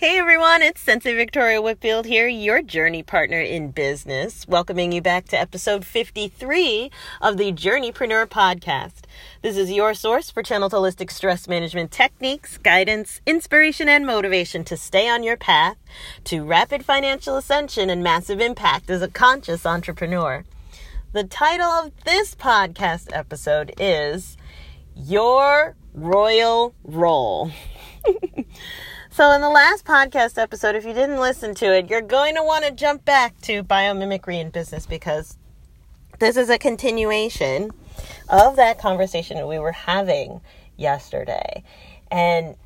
Hey everyone, it's Sensei Victoria Whitfield here, your journey partner in business, welcoming you back to episode 53 of the Journeypreneur podcast. This is your source for channeled holistic stress management techniques, guidance, inspiration, and motivation to stay on your path to rapid financial ascension and massive impact as a conscious entrepreneur. The title of this podcast episode is Your Royal Role. So, in the last podcast episode, if you didn't listen to it, you're going to want to jump back to biomimicry in business because this is a continuation of that conversation we were having yesterday. And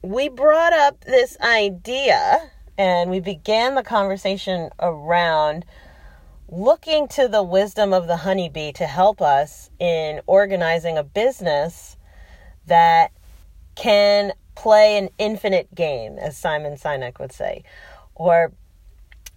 we brought up this idea and we began the conversation around looking to the wisdom of the honeybee to help us in organizing a business that can play an infinite game, as Simon Sinek would say, or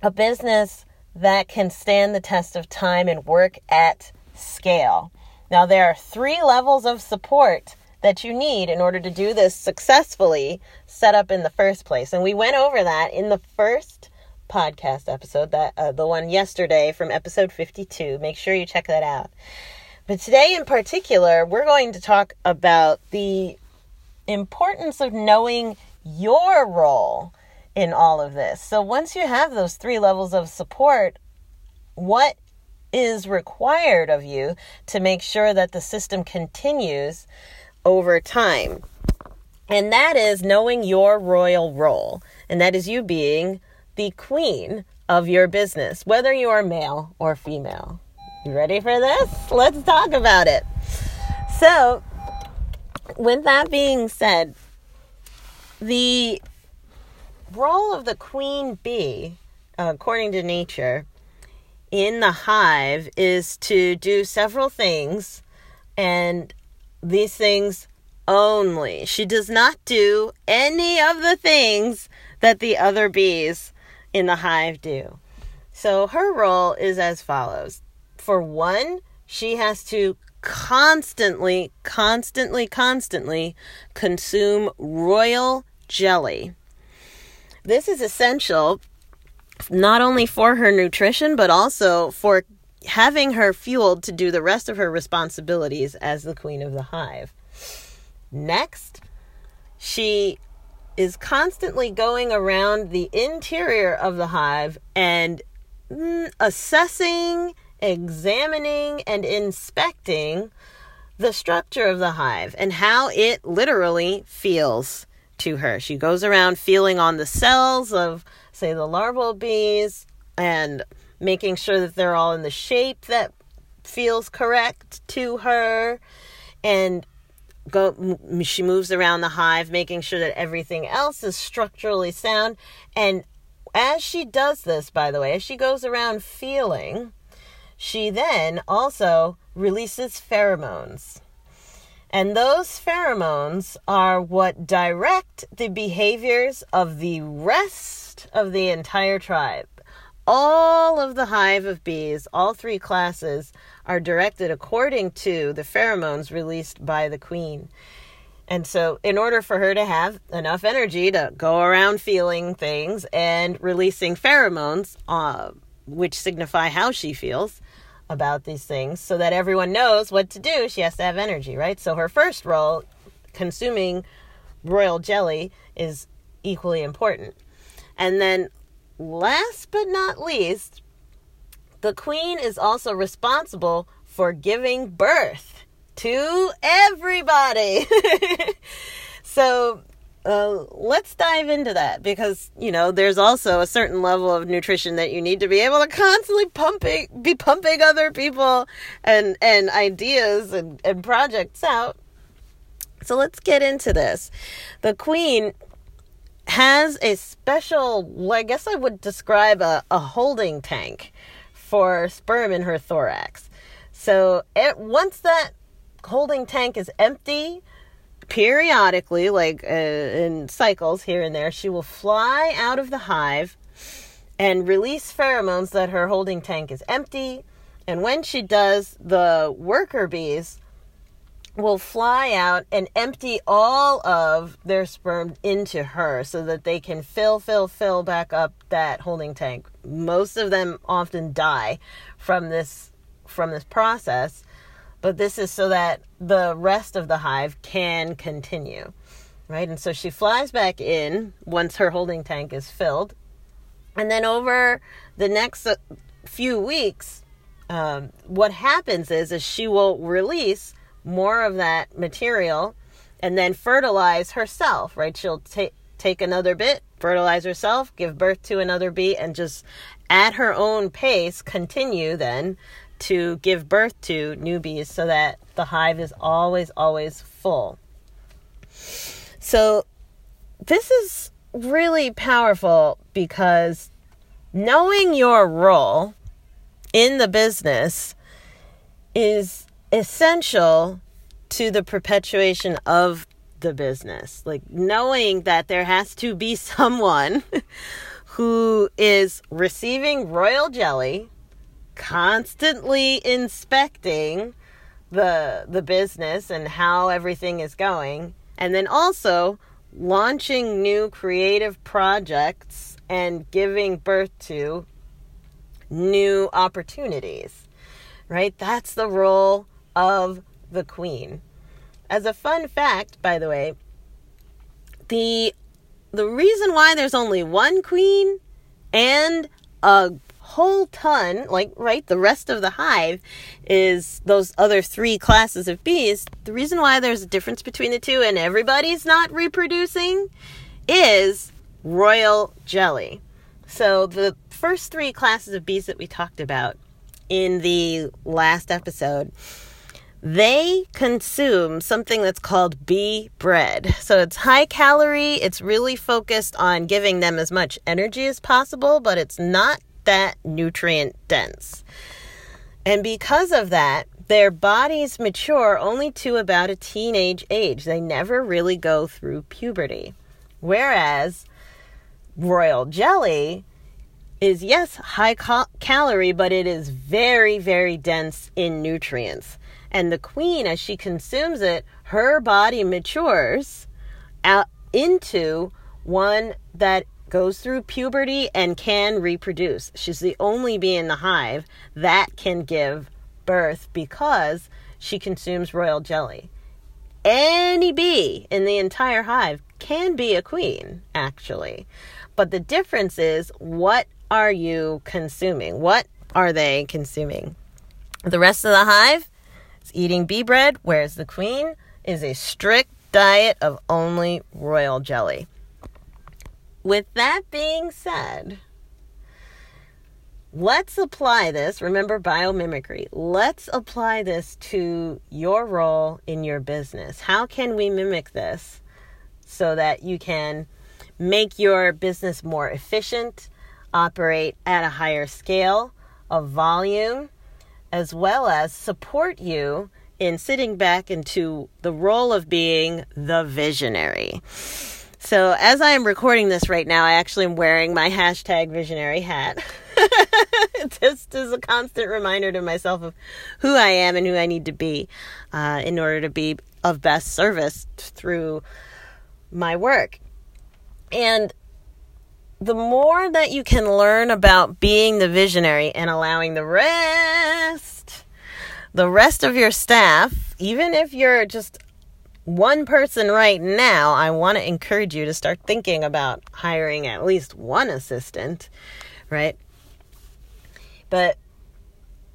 a business that can stand the test of time and work at scale. Now, there are three levels of support that you need in order to do this successfully set up in the first place. And we went over that in the first podcast episode, that uh, the one yesterday from episode 52. Make sure you check that out. But today in particular, we're going to talk about the importance of knowing your role in all of this. So once you have those three levels of support, what is required of you to make sure that the system continues over time? And that is knowing your royal role. And that is you being the queen of your business, whether you are male or female. You ready for this? Let's talk about it. So, with that being said, the role of the queen bee, uh, according to nature, in the hive is to do several things, and these things only. She does not do any of the things that the other bees in the hive do. So her role is as follows. For one, she has to constantly, constantly, constantly consume royal jelly. This is essential not only for her nutrition, but also for having her fueled to do the rest of her responsibilities as the queen of the hive. Next, she is constantly going around the interior of the hive and mm, assessing examining and inspecting the structure of the hive and how it literally feels to her. She goes around feeling on the cells of, say, the larval bees and making sure that they're all in the shape that feels correct to her and go she moves around the hive making sure that everything else is structurally sound and as she does this by the way as she goes around feeling she then also releases pheromones. And those pheromones are what direct the behaviors of the rest of the entire tribe. All of the hive of bees, all three classes, are directed according to the pheromones released by the queen. And so, in order for her to have enough energy to go around feeling things and releasing pheromones, uh, which signify how she feels, about these things so that everyone knows what to do. She has to have energy, right? So her first role, consuming royal jelly, is equally important. And then, last but not least, the queen is also responsible for giving birth to everybody. so uh, let's dive into that because you know there's also a certain level of nutrition that you need to be able to constantly pumping be pumping other people and and ideas and, and projects out. So let's get into this. The queen has a special i guess i would describe a, a holding tank for sperm in her thorax. So it, once that holding tank is empty periodically, like uh, in cycles here and there, she will fly out of the hive and release pheromones that her holding tank is empty. And when she does, the worker bees will fly out and empty all of their sperm into her so that they can fill, fill, fill back up that holding tank. Most of them often die from this from this process, but this is so that the rest of the hive can continue. Right? And so she flies back in once her holding tank is filled. And then over the next uh, few weeks, um, what happens is, is she will release more of that material and then fertilize herself, right? She'll take take another bit, fertilize herself, give birth to another bee, and just at her own pace continue then to give birth to new bees so that the hive is always, always full. So, this is really powerful because knowing your role in the business is essential to the perpetuation of the business. Like knowing that there has to be someone who is receiving royal jelly, constantly inspecting the the business and how everything is going, and then also launching new creative projects and giving birth to new opportunities. Right? That's the role of the queen. As a fun fact, by the way, the the reason why there's only one queen and a whole ton, like right, the rest of the hive is those other three classes of bees. The reason why there's a difference between the two and everybody's not reproducing is royal jelly. So the first three classes of bees that we talked about in the last episode they consume something that's called bee bread. So it's high calorie, it's really focused on giving them as much energy as possible, but it's not that nutrient dense. And because of that, their bodies mature only to about a teenage age. They never really go through puberty. Whereas royal jelly is, yes, high cal- calorie, but it is very, very dense in nutrients. And the queen, as she consumes it, her body matures out into one that goes through puberty and can reproduce. She's the only bee in the hive that can give birth because she consumes royal jelly. Any bee in the entire hive can be a queen, actually. But the difference is what are you consuming? What are they consuming? The rest of the hive is eating bee bread, whereas the queen is a strict diet of only royal jelly. With that being said, let's apply this. Remember biomimicry. Let's apply this to your role in your business. How can we mimic this so that you can make your business more efficient, operate at a higher scale of volume, as well as support you in sitting back into the role of being the visionary. So, as I am recording this right now, I actually am wearing my hashtag visionary hat. Just as a constant reminder to myself of who I am and who I need to be uh, in order to be of best service through my work. And the more that you can learn about being the visionary and allowing the rest, the rest of your staff, even if you're just one person right now, I want to encourage you to start thinking about hiring at least one assistant, right? But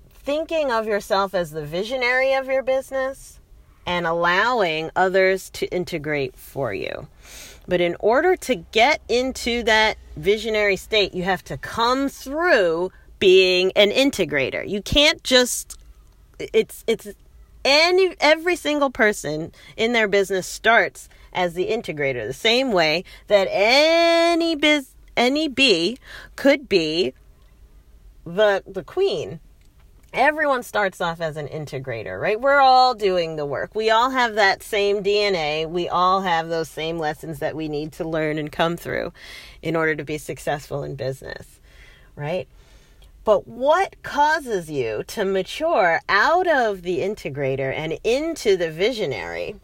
thinking of yourself as the visionary of your business and allowing others to integrate for you. But in order to get into that visionary state, you have to come through being an integrator. You can't just it's it's any every single person in their business starts as the integrator the same way that any biz any bee could be the the queen everyone starts off as an integrator, right? We're all doing the work. We all have that same DNA. We all have those same lessons that we need to learn and come through in order to be successful in business, right? But what causes you to mature out of the integrator and into the visionary?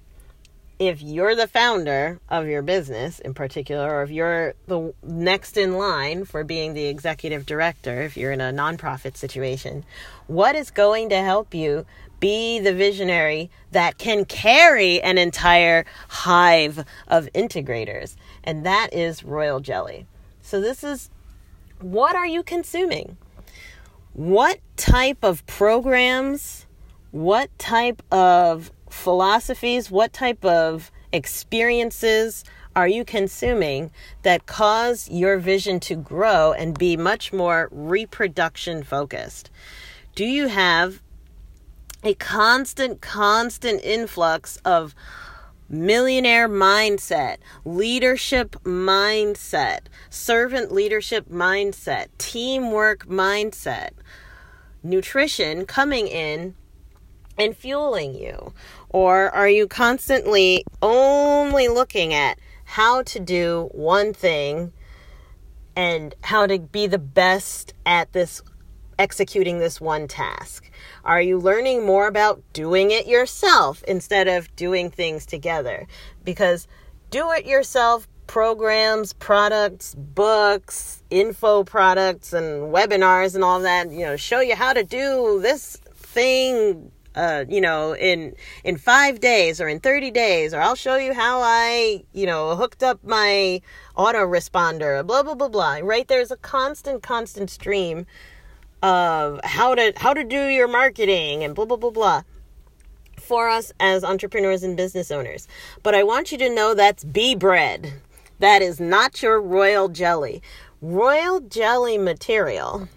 If you're the founder of your business in particular, or if you're the next in line for being the executive director, if you're in a nonprofit situation, what is going to help you be the visionary that can carry an entire hive of integrators? And that is Royal Jelly. So, this is what are you consuming? What type of programs, what type of philosophies, what type of experiences are you consuming that cause your vision to grow and be much more reproduction focused? Do you have a constant, constant influx of millionaire mindset, leadership mindset, servant leadership mindset, teamwork mindset, nutrition coming in and fueling you? Or are you constantly only looking at how to do one thing and how to be the best at this executing this one task? Are you learning more about doing it yourself instead of doing things together? Because do it yourself programs, products, books, info products, and webinars and all that, you know, show you how to do this thing. Uh, you know, in in five days or in thirty days, or I'll show you how I, you know, hooked up my autoresponder. Blah blah blah blah. Right? There's a constant, constant stream of how to how to do your marketing and blah blah blah blah for us as entrepreneurs and business owners. But I want you to know that's bee bread. That is not your royal jelly. Royal jelly material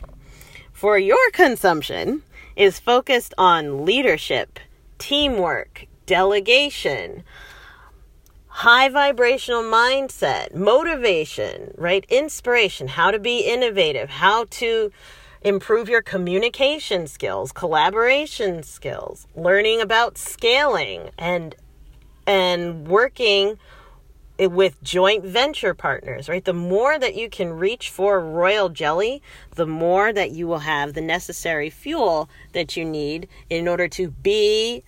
for your consumption is focused on leadership, teamwork, delegation, high vibrational mindset, motivation, right? Inspiration, how to be innovative, how to improve your communication skills, collaboration skills, learning about scaling and and working with joint venture partners, right? The more that you can reach for royal jelly, the more that you will have the necessary fuel that you need in order to be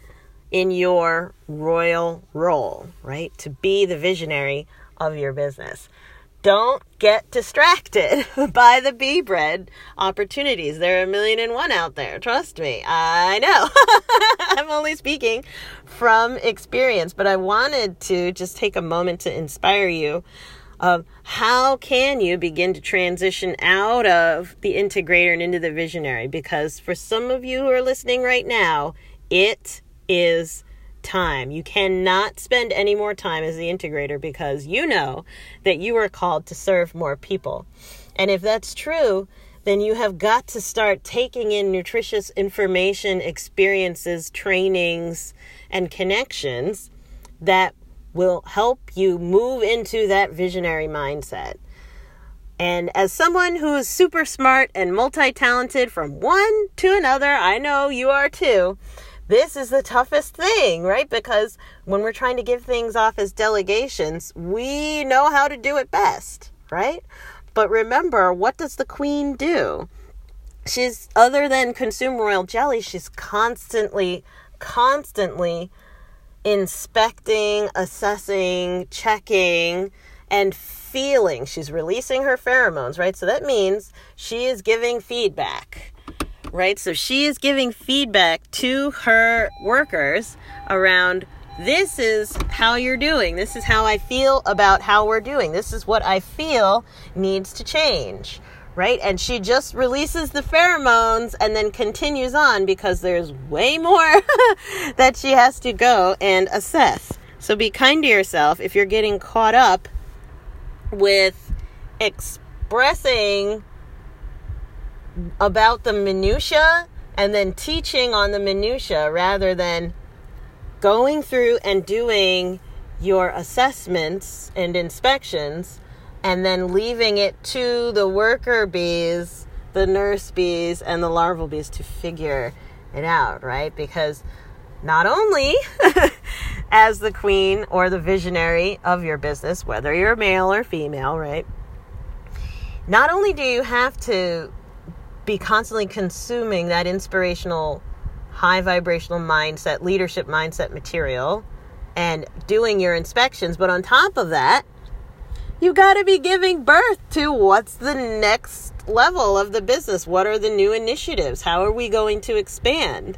in your royal role, right? To be the visionary of your business don't get distracted by the bee bread opportunities. There are a million and one out there. Trust me. I know. I'm only speaking from experience, but I wanted to just take a moment to inspire you of how can you begin to transition out of the integrator and into the visionary because for some of you who are listening right now, it is time. You cannot spend any more time as the integrator because you know that you are called to serve more people. And if that's true, then you have got to start taking in nutritious information, experiences, trainings, and connections that will help you move into that visionary mindset. And as someone who is super smart and multi talented from one to another, I know you are too this is the toughest thing, right? Because when we're trying to give things off as delegations, we know how to do it best, right? But remember, what does the queen do? She's, other than consume royal jelly, she's constantly, constantly inspecting, assessing, checking, and feeling. She's releasing her pheromones, right? So that means she is giving feedback right? So she is giving feedback to her workers around this is how you're doing. This is how I feel about how we're doing. This is what I feel needs to change, right? And she just releases the pheromones and then continues on because there's way more that she has to go and assess. So be kind to yourself if you're getting caught up with expressing about the minutia and then teaching on the minutia rather than going through and doing your assessments and inspections and then leaving it to the worker bees, the nurse bees, and the larval bees to figure it out, right? Because not only as the queen or the visionary of your business, whether you're male or female, right? Not only do you have to be constantly consuming that inspirational, high vibrational mindset, leadership mindset material and doing your inspections. But on top of that, you got to be giving birth to what's the next level of the business. What are the new initiatives? How are we going to expand?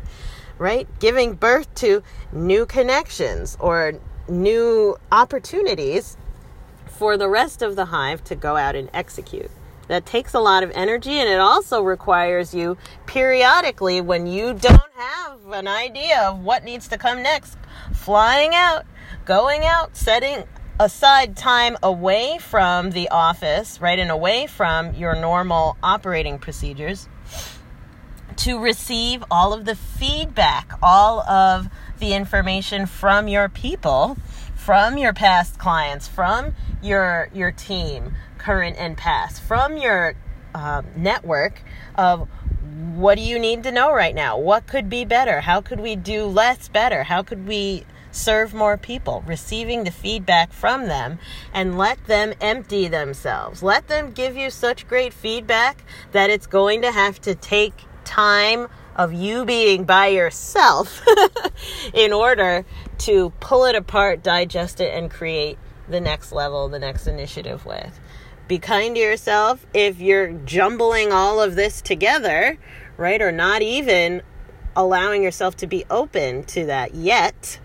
Right? Giving birth to new connections or new opportunities for the rest of the hive to go out and execute. That takes a lot of energy and it also requires you periodically when you don't have an idea of what needs to come next, flying out, going out, setting aside time away from the office, right, and away from your normal operating procedures to receive all of the feedback, all of the information from your people, from your past clients, from your your team, current and past, from your uh, network of what do you need to know right now? What could be better? How could we do less better? How could we serve more people, receiving the feedback from them, and let them empty themselves. Let them give you such great feedback that it's going to have to take time of you being by yourself in order to pull it apart, digest it, and create the next level, the next initiative with. Be kind to yourself if you're jumbling all of this together, right? Or not even allowing yourself to be open to that yet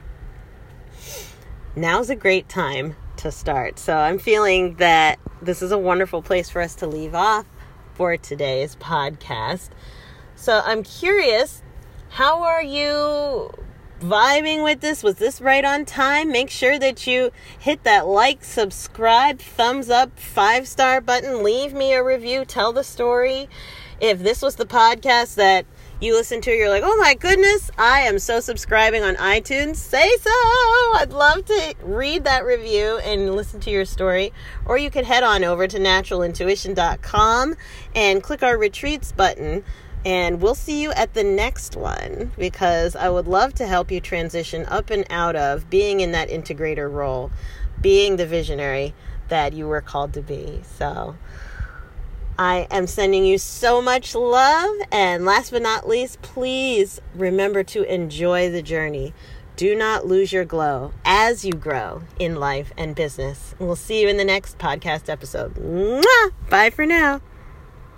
now's a great time to start. So I'm feeling that this is a wonderful place for us to leave off for today's podcast. So I'm curious, how are you vibing with this? Was this right on time? Make sure that you hit that like, subscribe, thumbs up, five star button, leave me a review, tell the story. If this was the podcast that you listen to, you're like, oh my goodness, I am so subscribing on iTunes. Say so. I'd love to read that review and listen to your story. Or you could head on over to naturalintuition.com and click our retreats button. And we'll see you at the next one because I would love to help you transition up and out of being in that integrator role, being the visionary that you were called to be. So, I am sending you so much love. And last but not least, please remember to enjoy the journey. Do not lose your glow as you grow in life and business. We'll see you in the next podcast episode. Mwah! Bye for now.